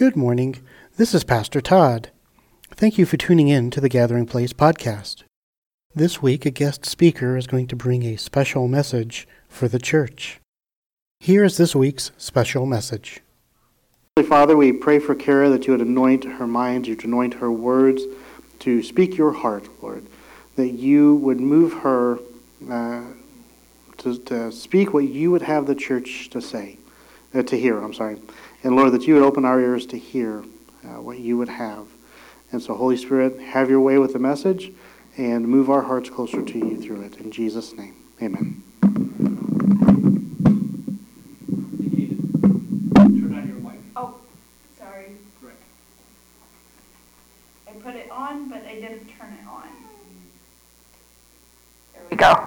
Good morning. This is Pastor Todd. Thank you for tuning in to the Gathering Place podcast. This week, a guest speaker is going to bring a special message for the church. Here is this week's special message. Father, we pray for Cara that you would anoint her mind, you would anoint her words to speak your heart, Lord. That you would move her uh, to, to speak what you would have the church to say, uh, to hear, I'm sorry. And Lord, that you would open our ears to hear uh, what you would have. And so, Holy Spirit, have your way with the message and move our hearts closer to you through it. In Jesus' name, amen. Oh, sorry. I put it on, but I didn't turn it on. There we go.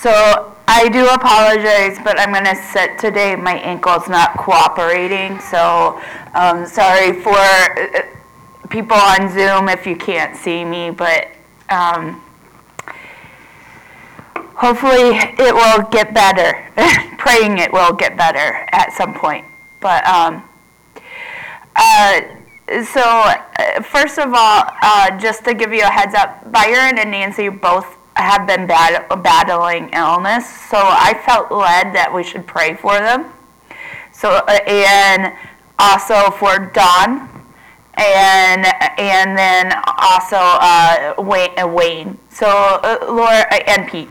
So I do apologize, but I'm going to sit today. My ankle's not cooperating, so um, sorry for uh, people on Zoom if you can't see me, but um, hopefully it will get better. Praying it will get better at some point. But um, uh, so, uh, first of all, uh, just to give you a heads up, Byron and Nancy both have been bat- battling illness, so I felt led that we should pray for them. So, uh, and also for Don, and and then also uh, Wayne, uh, Wayne. So, uh, Lord, uh, and Pete.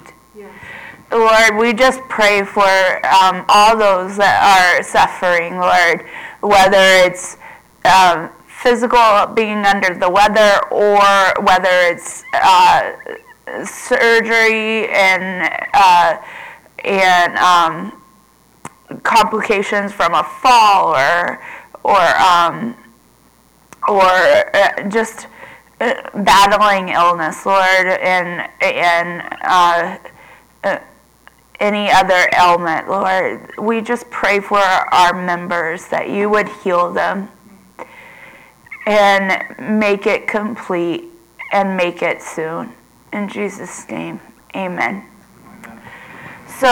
Lord, we just pray for um, all those that are suffering, Lord, whether it's um, physical being under the weather or whether it's uh, surgery and uh, and um, complications from a fall or or um, or uh, just uh, battling illness, Lord, and and uh, uh, any other ailment, Lord. We just pray for our members that you would heal them and make it complete and make it soon. In Jesus' name, amen. So,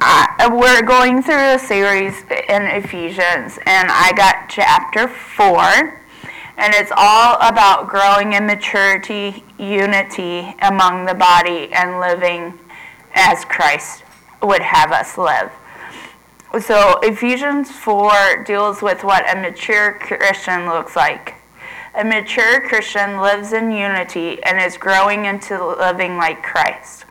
uh, we're going through a series in Ephesians, and I got chapter 4, and it's all about growing in maturity, unity among the body, and living as Christ would have us live. So, Ephesians 4 deals with what a mature Christian looks like. A mature Christian lives in unity and is growing into living like Christ.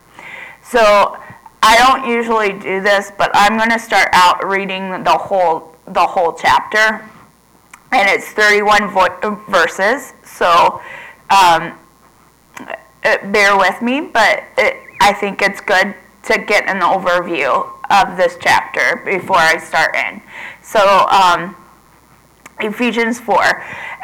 So, I don't usually do this, but I'm going to start out reading the whole the whole chapter, and it's 31 vo- verses. So, um, bear with me, but it, I think it's good to get an overview of this chapter before I start in. So, um, Ephesians 4.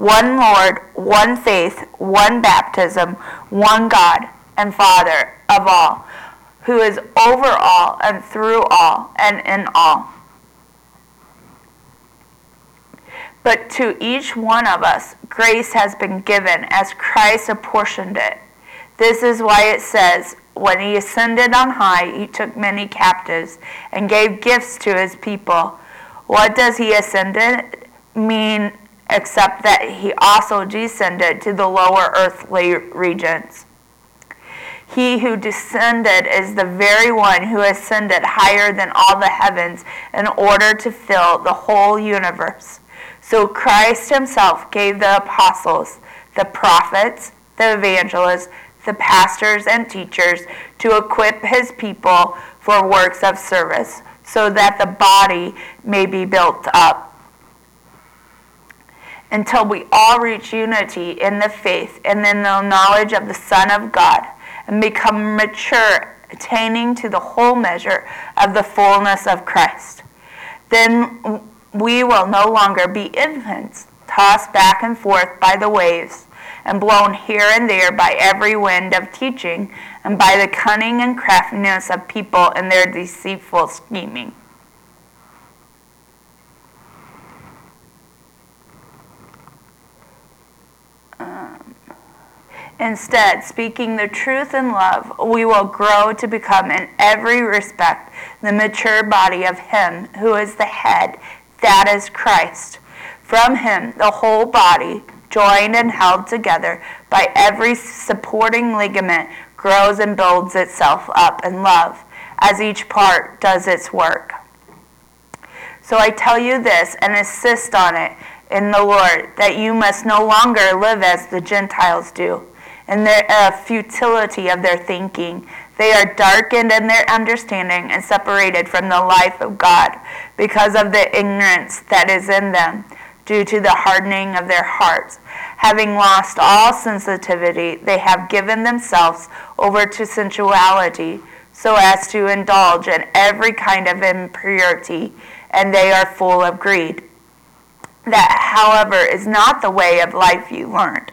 one Lord, one faith, one baptism, one God and Father of all, who is over all and through all and in all. But to each one of us, grace has been given as Christ apportioned it. This is why it says, When he ascended on high, he took many captives and gave gifts to his people. What does he ascended mean except that he also descended to the lower earthly regions? He who descended is the very one who ascended higher than all the heavens in order to fill the whole universe. So Christ himself gave the apostles, the prophets, the evangelists, the pastors, and teachers to equip his people for works of service, so that the body may be built up until we all reach unity in the faith and in the knowledge of the Son of God and become mature, attaining to the whole measure of the fullness of Christ. Then we will no longer be infants, tossed back and forth by the waves, and blown here and there by every wind of teaching, and by the cunning and craftiness of people in their deceitful scheming. Instead, speaking the truth in love, we will grow to become in every respect the mature body of Him who is the head, that is Christ. From Him, the whole body, joined and held together by every supporting ligament, grows and builds itself up in love as each part does its work. So I tell you this and insist on it in the Lord that you must no longer live as the Gentiles do, in the uh, futility of their thinking. They are darkened in their understanding and separated from the life of God because of the ignorance that is in them due to the hardening of their hearts. Having lost all sensitivity, they have given themselves over to sensuality so as to indulge in every kind of impurity, and they are full of greed. That, however, is not the way of life you learned.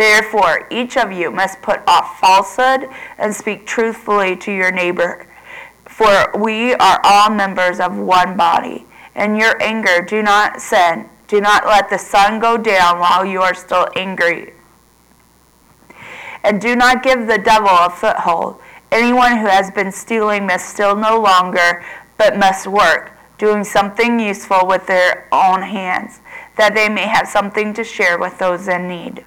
Therefore, each of you must put off falsehood and speak truthfully to your neighbor. For we are all members of one body. In your anger, do not sin. Do not let the sun go down while you are still angry. And do not give the devil a foothold. Anyone who has been stealing must steal no longer, but must work doing something useful with their own hands, that they may have something to share with those in need.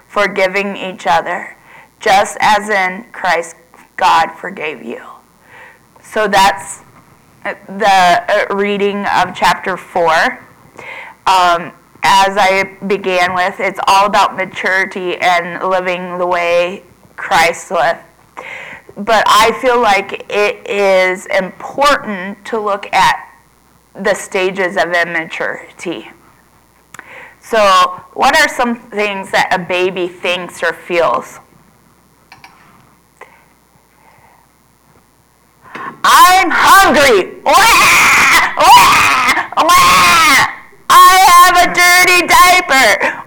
forgiving each other, just as in Christ God forgave you. So that's the reading of chapter 4. Um, as I began with, it's all about maturity and living the way Christ lived but I feel like it is important to look at the stages of immaturity. So, what are some things that a baby thinks or feels? I'm hungry. Wah! Wah! Wah! I have a dirty diaper.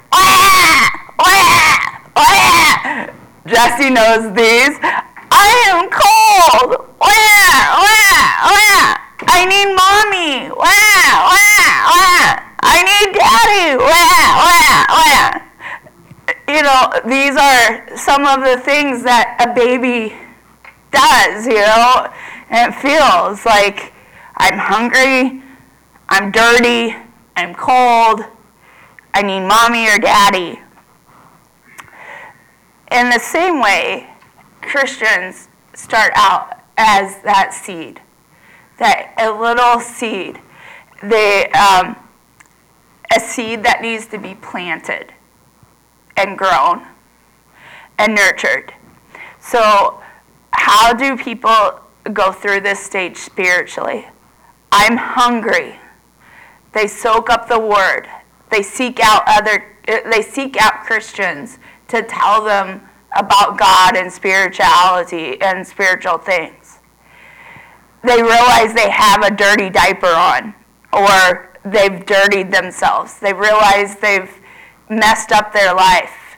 Jesse knows these. I am cold. I need mommy. I need daddy. Wah, wah, wah. You know, these are some of the things that a baby does, you know, and it feels like I'm hungry, I'm dirty, I'm cold, I need mommy or daddy. In the same way, Christians start out as that seed, that a little seed, they, um, a seed that needs to be planted and grown and nurtured. So, how do people go through this stage spiritually? I'm hungry. They soak up the word. They seek out other uh, they seek out Christians to tell them about God and spirituality and spiritual things. They realize they have a dirty diaper on or they've dirtied themselves. They realize they've messed up their life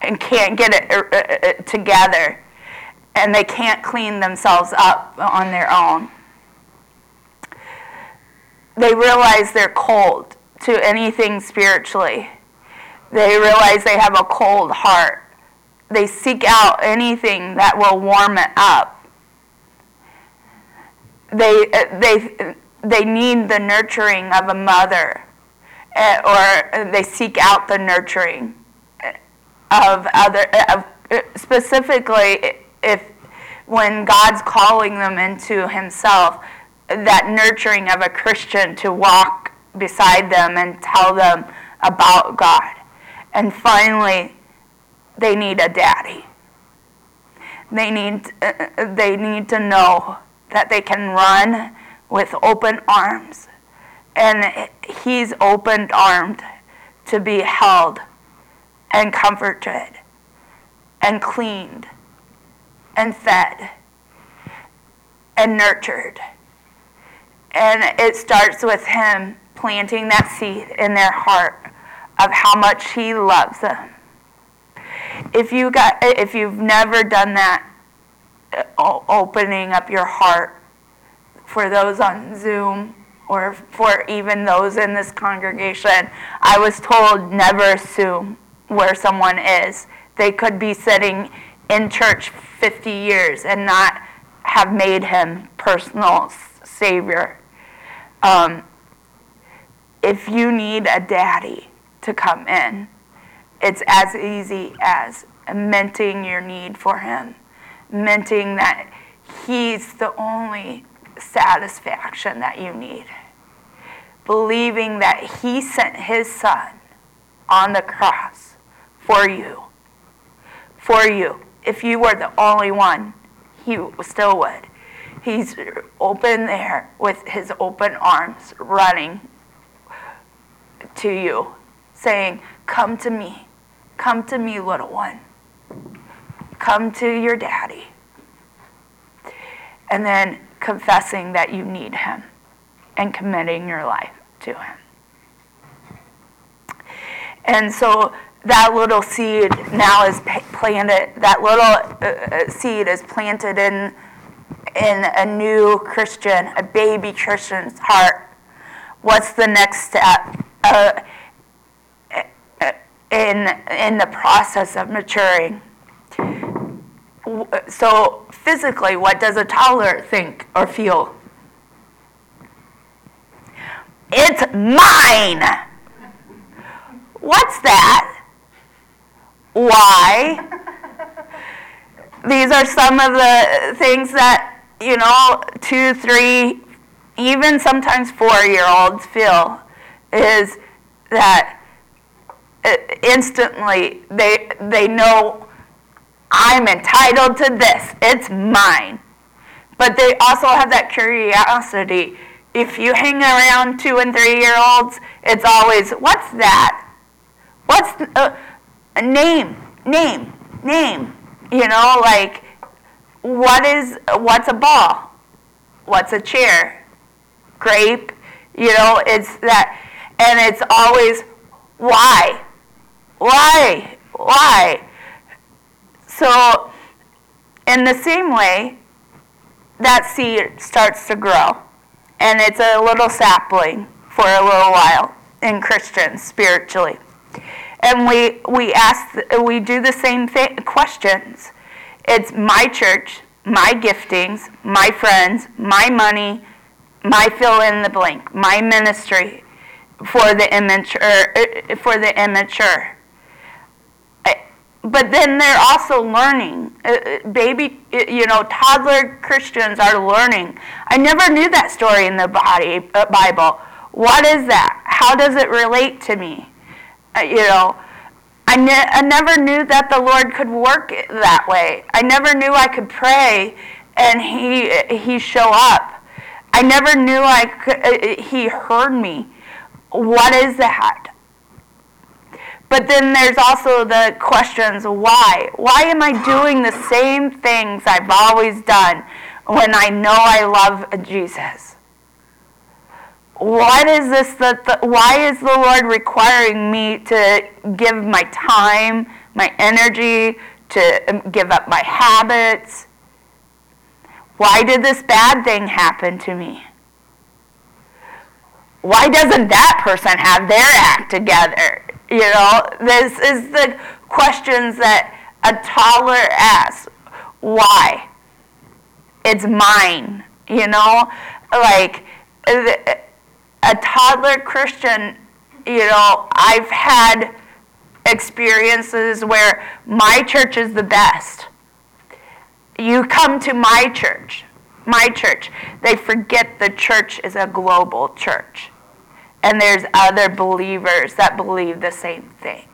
and can't get it uh, uh, uh, together and they can't clean themselves up on their own. They realize they're cold to anything spiritually They realize they have a cold heart. They seek out anything that will warm it up. They, they, they need the nurturing of a mother, eh, or they seek out the nurturing of other, eh, of, eh, specifically eh, if when God's calling them into Himself, that nurturing of a Christian to walk beside them and tell them about God. And finally, they need a daddy. They need, they need to know that they can run with open arms. And He's open armed to be held and comforted and cleaned and fed and nurtured. And it starts with Him planting that seed in their heart of how much He loves them. If you got, if you've never done that, uh, opening up your heart for those on Zoom or for even those in this congregation, I was told never assume where someone is. They could be sitting in church 50 years and not have made him personal savior. Um, if you need a daddy to come in, it's as easy as minting your need for him, minting that he's the only satisfaction that you need, believing that he sent his son on the cross for you. For you. If you were the only one, he still would. He's open there with his open arms, running to you, saying, Come to me. Come to me, little one. Come to your daddy. And then confessing that you need him and committing your life to him. And so that little seed now is planted, that little uh, uh, seed is planted in, in a new Christian, a baby Christian's heart. What's the next step? Uh, in, in the process of maturing. So, physically, what does a toddler think or feel? It's mine! What's that? Why? These are some of the things that, you know, two, three, even sometimes four year olds feel is that uh, instantly they, they know I'm entitled to this, it's mine. But they also have that curiosity. If you hang around two and three year olds, it's always, what's that? What's uh, a name, name, name? You know, like, what is, what's a ball? What's a chair? Grape? You know, it's that, and it's always, why? Why? Why? So, in the same way, that seed starts to grow. And it's a little sapling for a little while in Christians spiritually. And we, we ask, we do the same thing, questions. It's my church, my giftings, my friends, my money, my fill in the blank, my ministry for the immature. Er, er, for the immature but then they're also learning. Uh, uh baby, uh, you know, toddler Christians are learning. I never knew that story in the body, uh, Bible. What is that? How does it relate to me? Uh, you know, I, ne- I never knew that the Lord could work that way. I never knew I could pray and He He show up. I never knew I could, He heard me. What is that? But then there's also the questions why? Why am I doing the same things I've always done when I know I love Jesus? What is this that the, why is the Lord requiring me to give my time, my energy, to um, give up my habits? Why did this bad thing happen to me? Why doesn't that person have their act together? You know, this is the questions that a toddler asks. Why? It's mine. You know, like a toddler Christian, you know, I've had experiences where my church is the best. You come to my church, my church. They forget the church is a global church. And there's other believers that believe the same thing.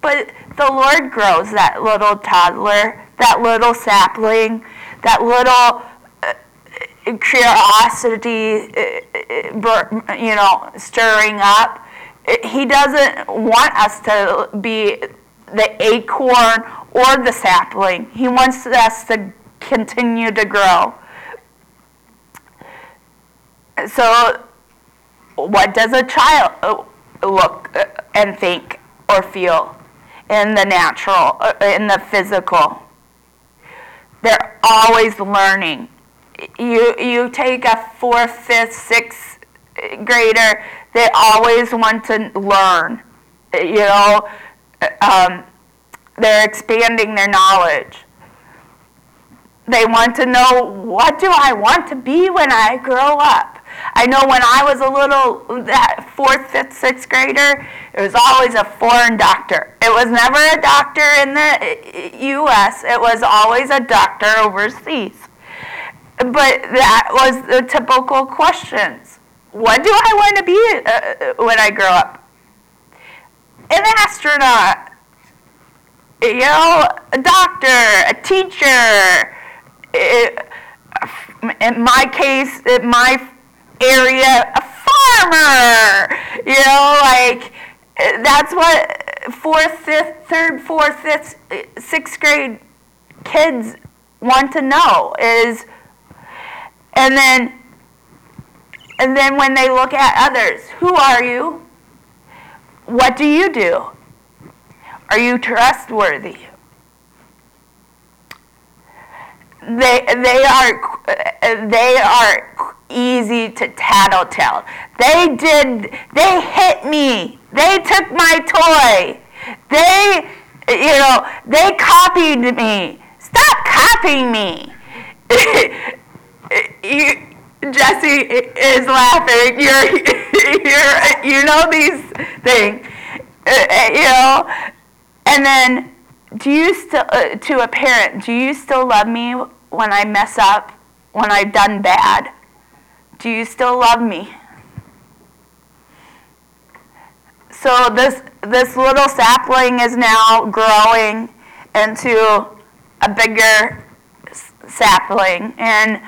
But the Lord grows that little toddler, that little sapling, that little uh, curiosity, uh, uh, you know, stirring up. He doesn't want us to be the acorn or the sapling. He wants us to continue to grow. So, what does a child uh, look uh, and think or feel in the natural, uh, in the physical? They're always learning. You, you take a fourth, fifth, sixth grader, they always want to learn. You know, um, they're expanding their knowledge. They want to know what do I want to be when I grow up? I know when I was a little, that fourth, fifth, sixth grader, it was always a foreign doctor. It was never a doctor in the eh, U.S., it was always a doctor overseas. But that was the typical questions. What do I want to be uh, when I grow up? An astronaut, you know, a doctor, a teacher, in my case, in my area, farmer. You know, like that's what fourth, fifth, third, fourth, fifth, sixth grade kids want to know is, and then, and then when they look at others, who are you? What do you do? Are you trustworthy? They they are they are easy to tattletale. They did they hit me. They took my toy. They you know they copied me. Stop copying me. you, Jesse is laughing. You're you're you know these things. Uh, you know, and then do you still uh, to a parent do you still love me when I mess up, when I've done bad? Do you still love me? So this this little sapling is now growing into a bigger sapling, and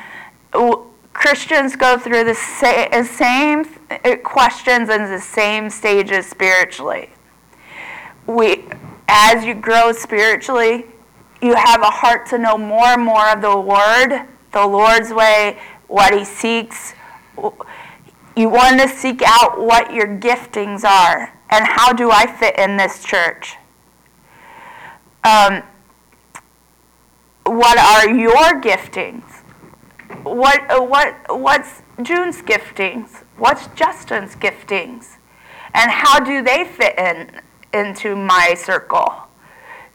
Christians go through the same uh, questions and the same stages spiritually. We, as you grow spiritually, you have a heart to know more and more of the Word, the Lord's way, what He seeks. You want to seek out what your giftings are and how do I fit in this church? Um, what are your giftings? What, what, what's June's giftings? What's Justin's giftings? And how do they fit in into my circle?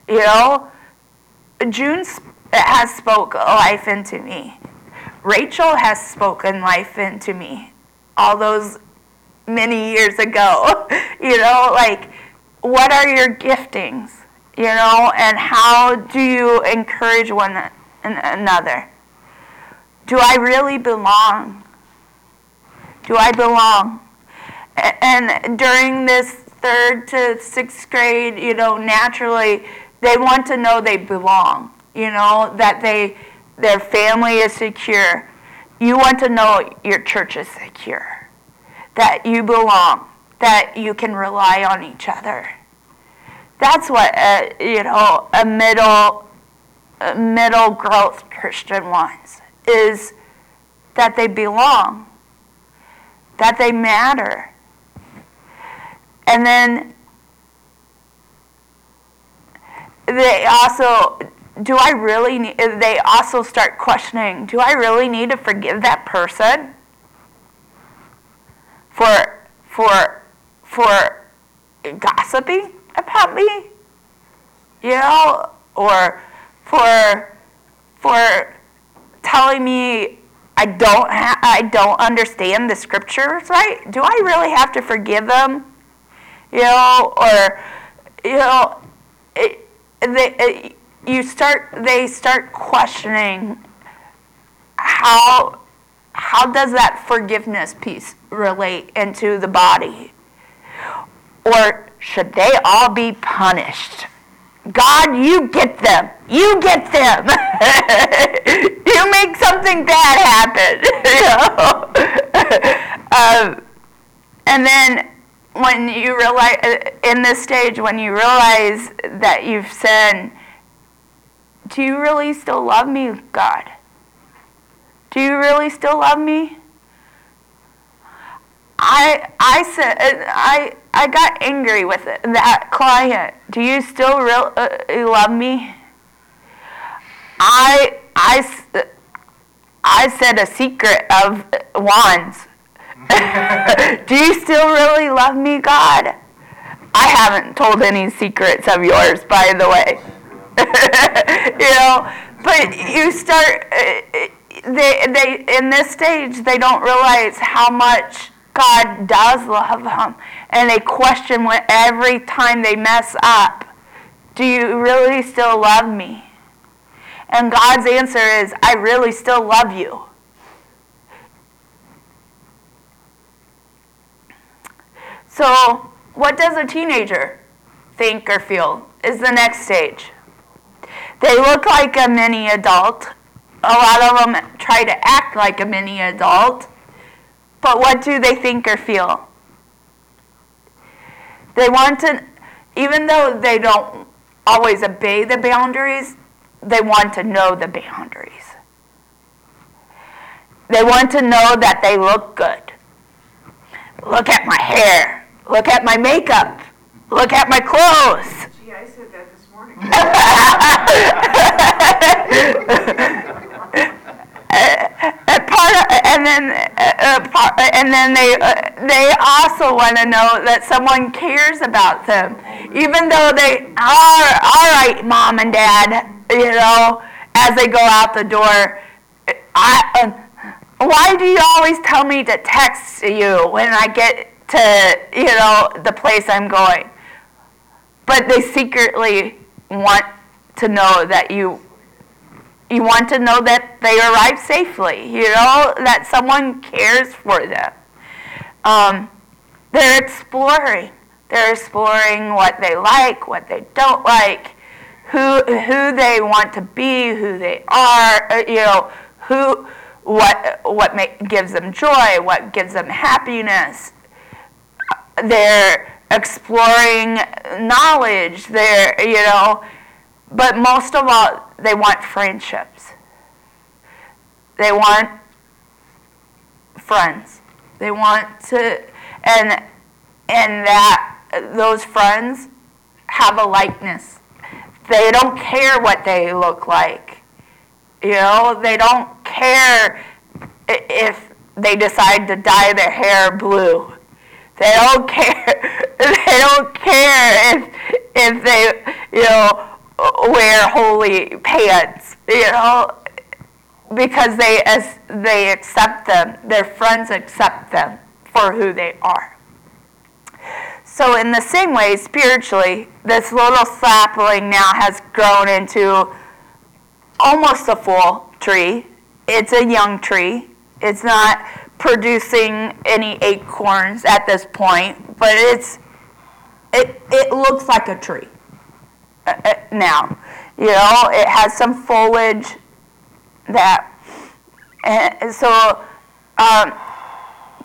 You know, June has spoke life into me. Rachel has spoken life into me all those many years ago. you know, like, what are your giftings? You know, and how do you encourage one another? Do I really belong? Do I belong? And during this third to sixth grade, you know, naturally, they want to know they belong, you know, that they their family is secure. You want to know your church is secure, that you belong, that you can rely on each other. That's what a, you know a middle a middle growth Christian wants is that they belong, that they matter. And then they also do I really need, they also start questioning, do I really need to forgive that person for for for gossiping about me, you know, or for for telling me I don't ha- I don't understand the scriptures right. Do I really have to forgive them? You know, or you know, it, they, it, you start they start questioning how how does that forgiveness piece relate into the body? Or should they all be punished? God, you get them. You get them. you make something bad happen. You um, and then when you realize, in this stage, when you realize that you've sinned, do you really still love me, God? Do you really still love me? I I said I I got angry with it, that client. Do you still real, uh, love me? I I I said a secret of wands. Do you still really love me, God? I haven't told any secrets of yours, by the way. you know, but you start. Uh, they they in this stage they don't realize how much God does love them, and they question when every time they mess up. Do you really still love me? And God's answer is, I really still love you. So, what does a teenager think or feel is the next stage? They look like a mini adult. A lot of them try to act like a mini adult. But what do they think or feel? They want to, even though they don't always obey the boundaries, they want to know the boundaries. They want to know that they look good. Look at my hair. Look at my makeup. Look at my clothes. Gee, I said that this morning. and part of, and then uh, part, and then they uh, they also want to know that someone cares about them, even though they are all right, mom and dad. You know, as they go out the door, I. Uh, why do you always tell me to text you when I get to you know the place I'm going? But they secretly want to know that you you want to know that they arrive safely, you know, that someone cares for them. Um, they're exploring. They're exploring what they like, what they don't like, who, who they want to be, who they are, uh, you know, who, what, what make, gives them joy, what gives them happiness. They're exploring knowledge. They're, you know, but most of all, they want friendships. They want friends. They want to, and and that those friends have a likeness. They don't care what they look like. You know, they don't care if they decide to dye their hair blue. They don't care. They don't care if if they, you know, wear holy pants, you know, because they as they accept them, their friends accept them for who they are. So in the same way, spiritually, this little sapling now has grown into almost a full tree. It's a young tree. It's not producing any acorns at this point, but it's it, it looks like a tree. Uh, uh, now. You know, it has some foliage that, and so um,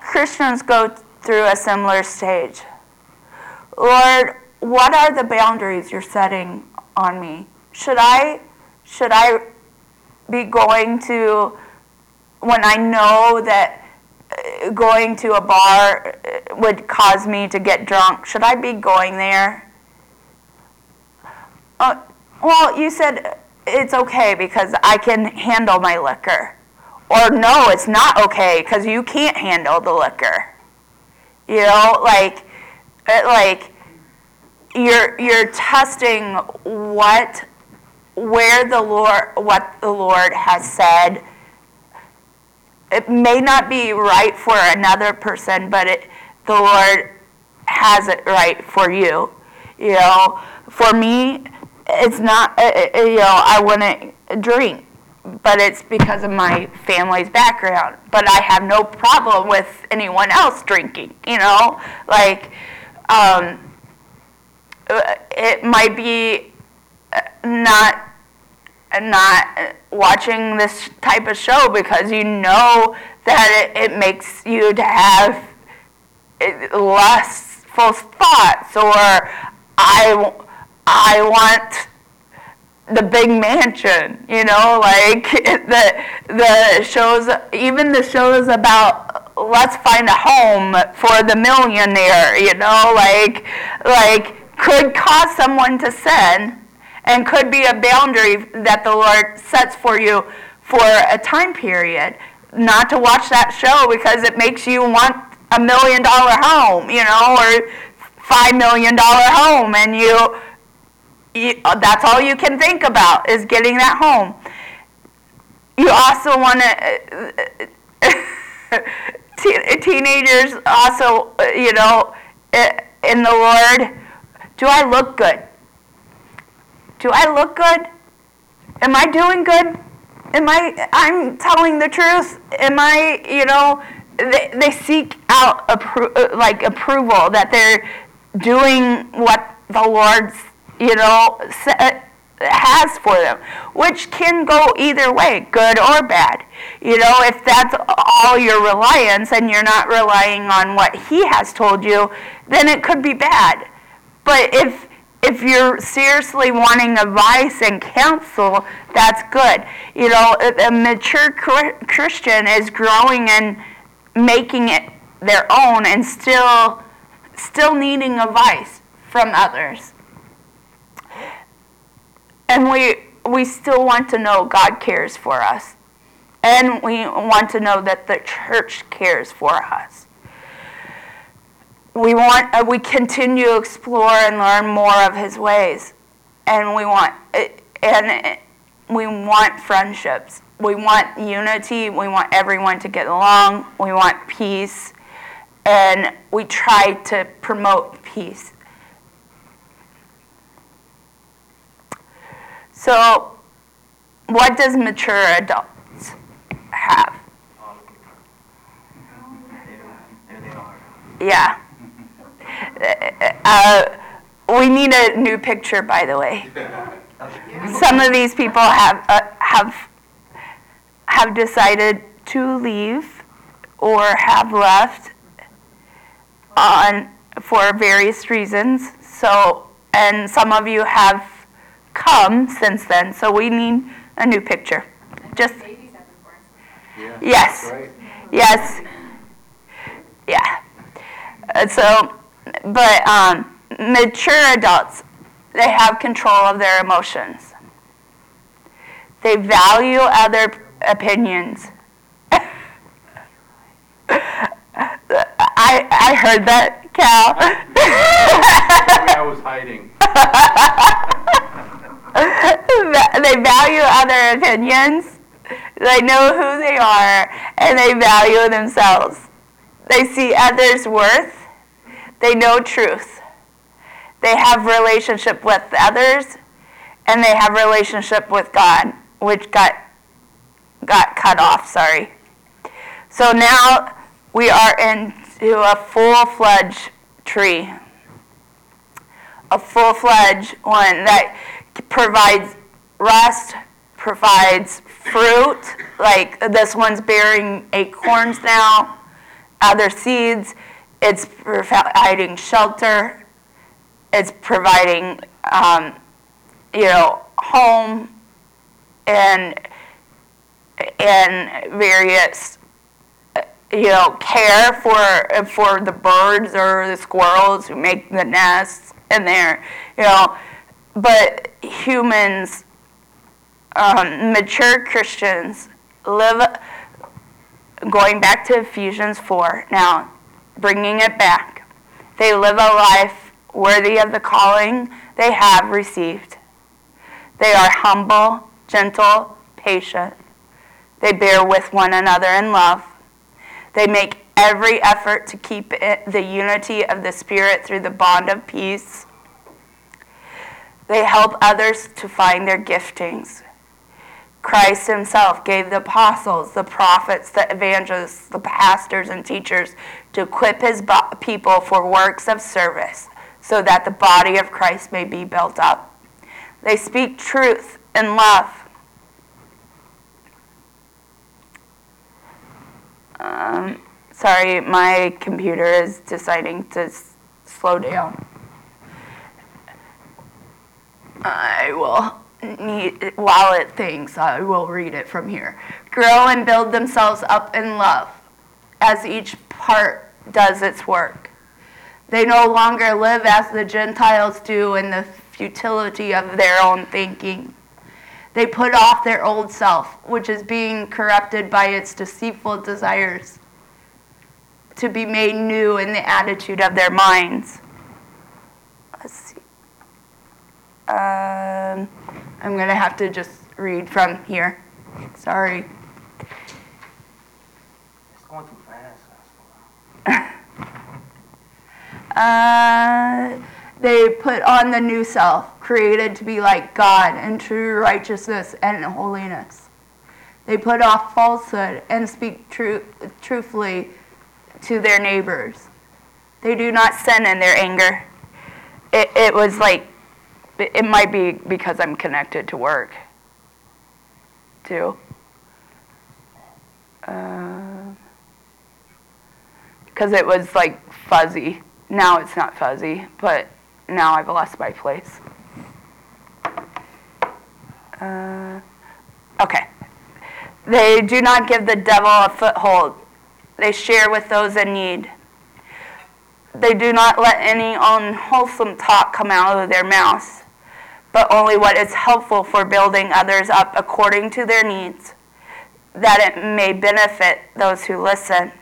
Christians go through a similar stage. Lord, what are the boundaries you're setting on me? Should I, should I be going to, when I know that going to a bar would cause me to get drunk, should I be going there? Uh, well, you said it's okay because I can handle my liquor. Or no, it's not okay because you can't handle the liquor. You know, like, uh, like you're you're testing what where the Lord what the Lord has said. It may not be right for another person, but it the Lord has it right for you. You know, for me, it's not. Uh, uh, you know, I wouldn't drink, but it's because of my family's background. But I have no problem with anyone else drinking. You know, like. Um, uh, it might be not not watching this type of show because you know that it, it makes you to have eh, lustful thoughts or I, I want the big mansion, you know, like the the shows, even the shows about let's find a home for the millionaire, you know, like like could cause someone to sin and could be a boundary that the Lord sets for you for a time period. Not to watch that show because it makes you want a million dollar home, you know, or five million dollar home, and you, you that's all you can think about is getting that home. You also want to, teenagers also, you know, eh, in the Lord, do I look good? Do I look good? Am I doing good? Am I, I'm telling the truth? Am I, you know, they, they seek out appro- like approval that they're doing what the Lord's, you know, has for them, which can go either way, good or bad. You know, if that's all your reliance and you're not relying on what He has told you, then it could be bad. But if if you're seriously wanting advice and counsel, that's good. You know, a mature Christian is growing and making it their own and still still needing advice from others. And we we still want to know God cares for us. And we want to know that the church cares for us we want uh, we continue to explore and learn more of his ways. And we want uh, and uh, we want friendships. We want unity. We want everyone to get along. We want peace. And we try to promote peace. So what does mature adults have? Yeah uh, we need a new picture, by the way. Some of these people have uh, have have decided to leave or have left on for various reasons. So, and some of you have come since then. So we need a new picture. Just yes, yes, yeah. Uh, so but um, mature adults, they have control of their emotions. They value other opinions. I, I heard that, Cal. I was hiding. they value other opinions. They know who they are, and they value themselves. They see others' worth they know truth. They have relationship with others and they have relationship with God, which got got cut off, sorry. So now we are into a full-fledged tree. A full-fledged one that provides rest, provides fruit, like this one's bearing acorns now, other seeds it's providing shelter. It's providing, um, you know, home and and various, you know, care for for the birds or the squirrels who make the nests in there, you know. But humans, um, mature Christians, live. Going back to Ephesians four now bringing it back. They live a life worthy of the calling they have received. They are humble, gentle, patient. They bear with one another in love. They make every effort to keep the unity of the Spirit through the bond of peace. They help others to find their giftings. Christ himself gave the apostles, the prophets, the evangelists, the pastors, and teachers to equip his people for works of service so that the body of Christ may be built up. They speak truth in love. Um, sorry, my computer is deciding to s- slow down. I will need, while it thinks, I will read it from here. Grow and build themselves up in love as each part does its work. They no longer live as the Gentiles do in the futility of their own thinking. They put off their old self, which is being corrupted by its deceitful desires, to be made new in the attitude of their minds. Let's see. Um, I'm going to have to just read from here. Sorry. It's going too fast. Uh, they put on the new self, created to be like God in true righteousness and holiness. They put off falsehood and speak true, truthfully to their neighbors. They do not sin in their anger. It, it was like, it might be because I'm connected to work, too. Because uh, it was like fuzzy. Now it's not fuzzy, but now I've lost my place. Uh, okay. They do not give the devil a foothold. They share with those in need. They do not let any unwholesome talk come out of their mouths, but only what is helpful for building others up according to their needs, that it may benefit those who listen.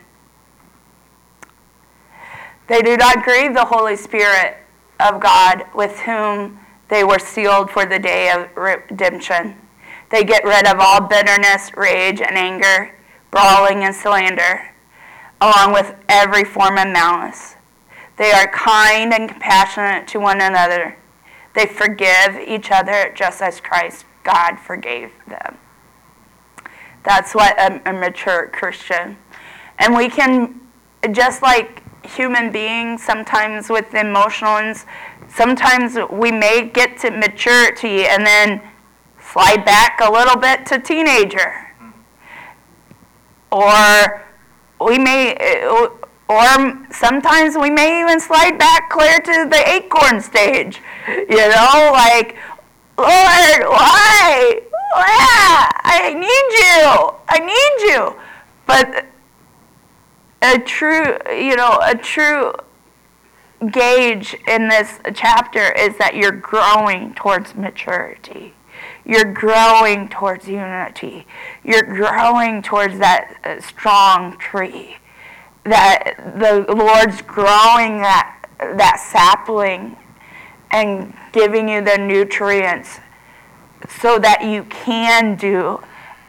They do not grieve the Holy Spirit of God with whom they were sealed for the day of redemption. They get rid of all bitterness, rage, and anger, brawling, and slander, along with every form of malice. They are kind and compassionate to one another. They forgive each other just as Christ, God, forgave them. That's what a, a mature Christian. And we can, just like human beings, sometimes with emotions, sometimes we may get to maturity and then slide back a little bit to teenager. Mm-hmm. Or we may, uh, or sometimes we may even slide back clear to the acorn stage. You know, like, Lord, why? Yeah, I need you. I need you. But a true, you know, a true gauge in this chapter is that you're growing towards maturity. You're growing towards unity. You're growing towards that uh, strong tree. That the Lord's growing that that sapling and giving you the nutrients so that you can do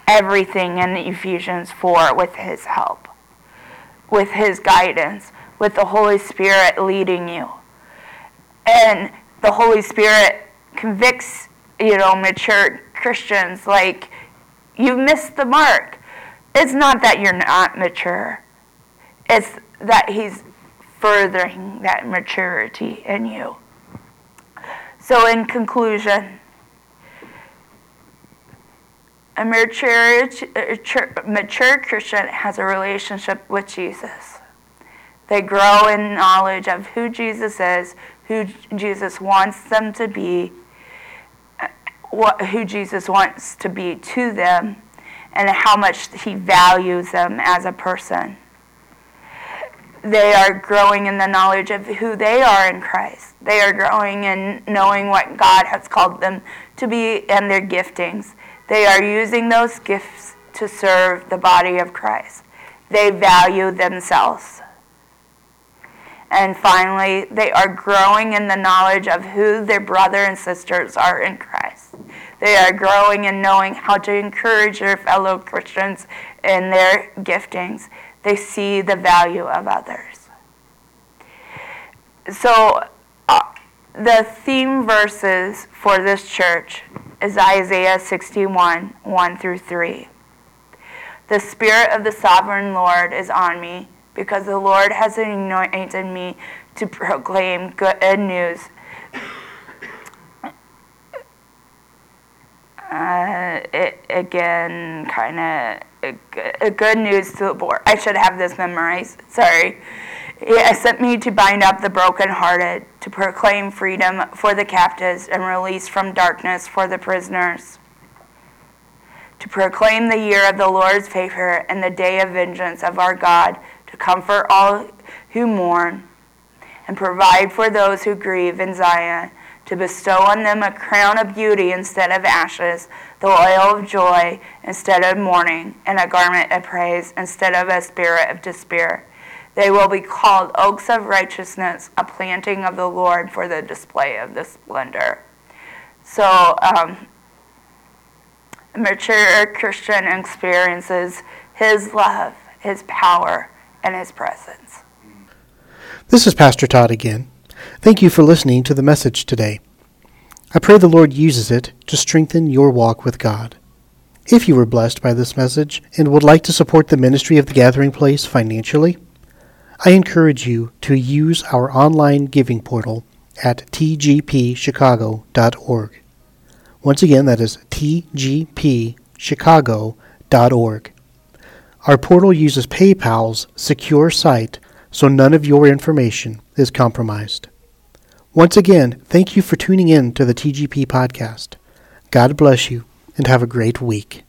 everything in Ephesians 4 with his help, with his guidance with the Holy Spirit leading you. And the Holy Spirit convicts, you know, mature Christians like you've missed the mark. It's not that you're not mature. It's that he's furthering that maturity in you. So in conclusion, a mature, mature Christian has a relationship with Jesus. They grow in knowledge of who Jesus is, who Jesus wants them to be, what, who Jesus wants to be to them, and how much he values them as a person. They are growing in the knowledge of who they are in Christ. They are growing in knowing what God has called them to be and their giftings. They are using those gifts to serve the body of Christ. They value themselves And finally, they are growing in the knowledge of who their brother and sisters are in Christ. They are growing in knowing how to encourage their fellow Christians in their giftings. They see the value of others. So, uh, the theme verses for this church is Isaiah 61 1 through 3. The Spirit of the Sovereign Lord is on me because the Lord has anointed me to proclaim good news. Uh, it, again, kind of good news to the poor. I should have this memorized. Sorry. He has sent me to bind up the brokenhearted, to proclaim freedom for the captives and release from darkness for the prisoners, to proclaim the year of the Lord's favor and the day of vengeance of our God to comfort all who mourn, and provide for those who grieve in Zion, to bestow on them a crown of beauty instead of ashes, the oil of joy instead of mourning, and a garment of praise instead of a spirit of despair. They will be called oaks of righteousness, a planting of the Lord for the display of the splendor. So, um, mature Christian experiences His love, His power, and His presence. This is Pastor Todd again. Thank you for listening to the message today. I pray the Lord uses it to strengthen your walk with God. If you were blessed by this message and would like to support the ministry of the Gathering Place financially, I encourage you to use our online giving portal at tgpchicago.org. Once again, that is tgpchicago.org. Our portal uses PayPal's secure site so none of your information is compromised. Once again, thank you for tuning in to the TGP podcast. God bless you and have a great week.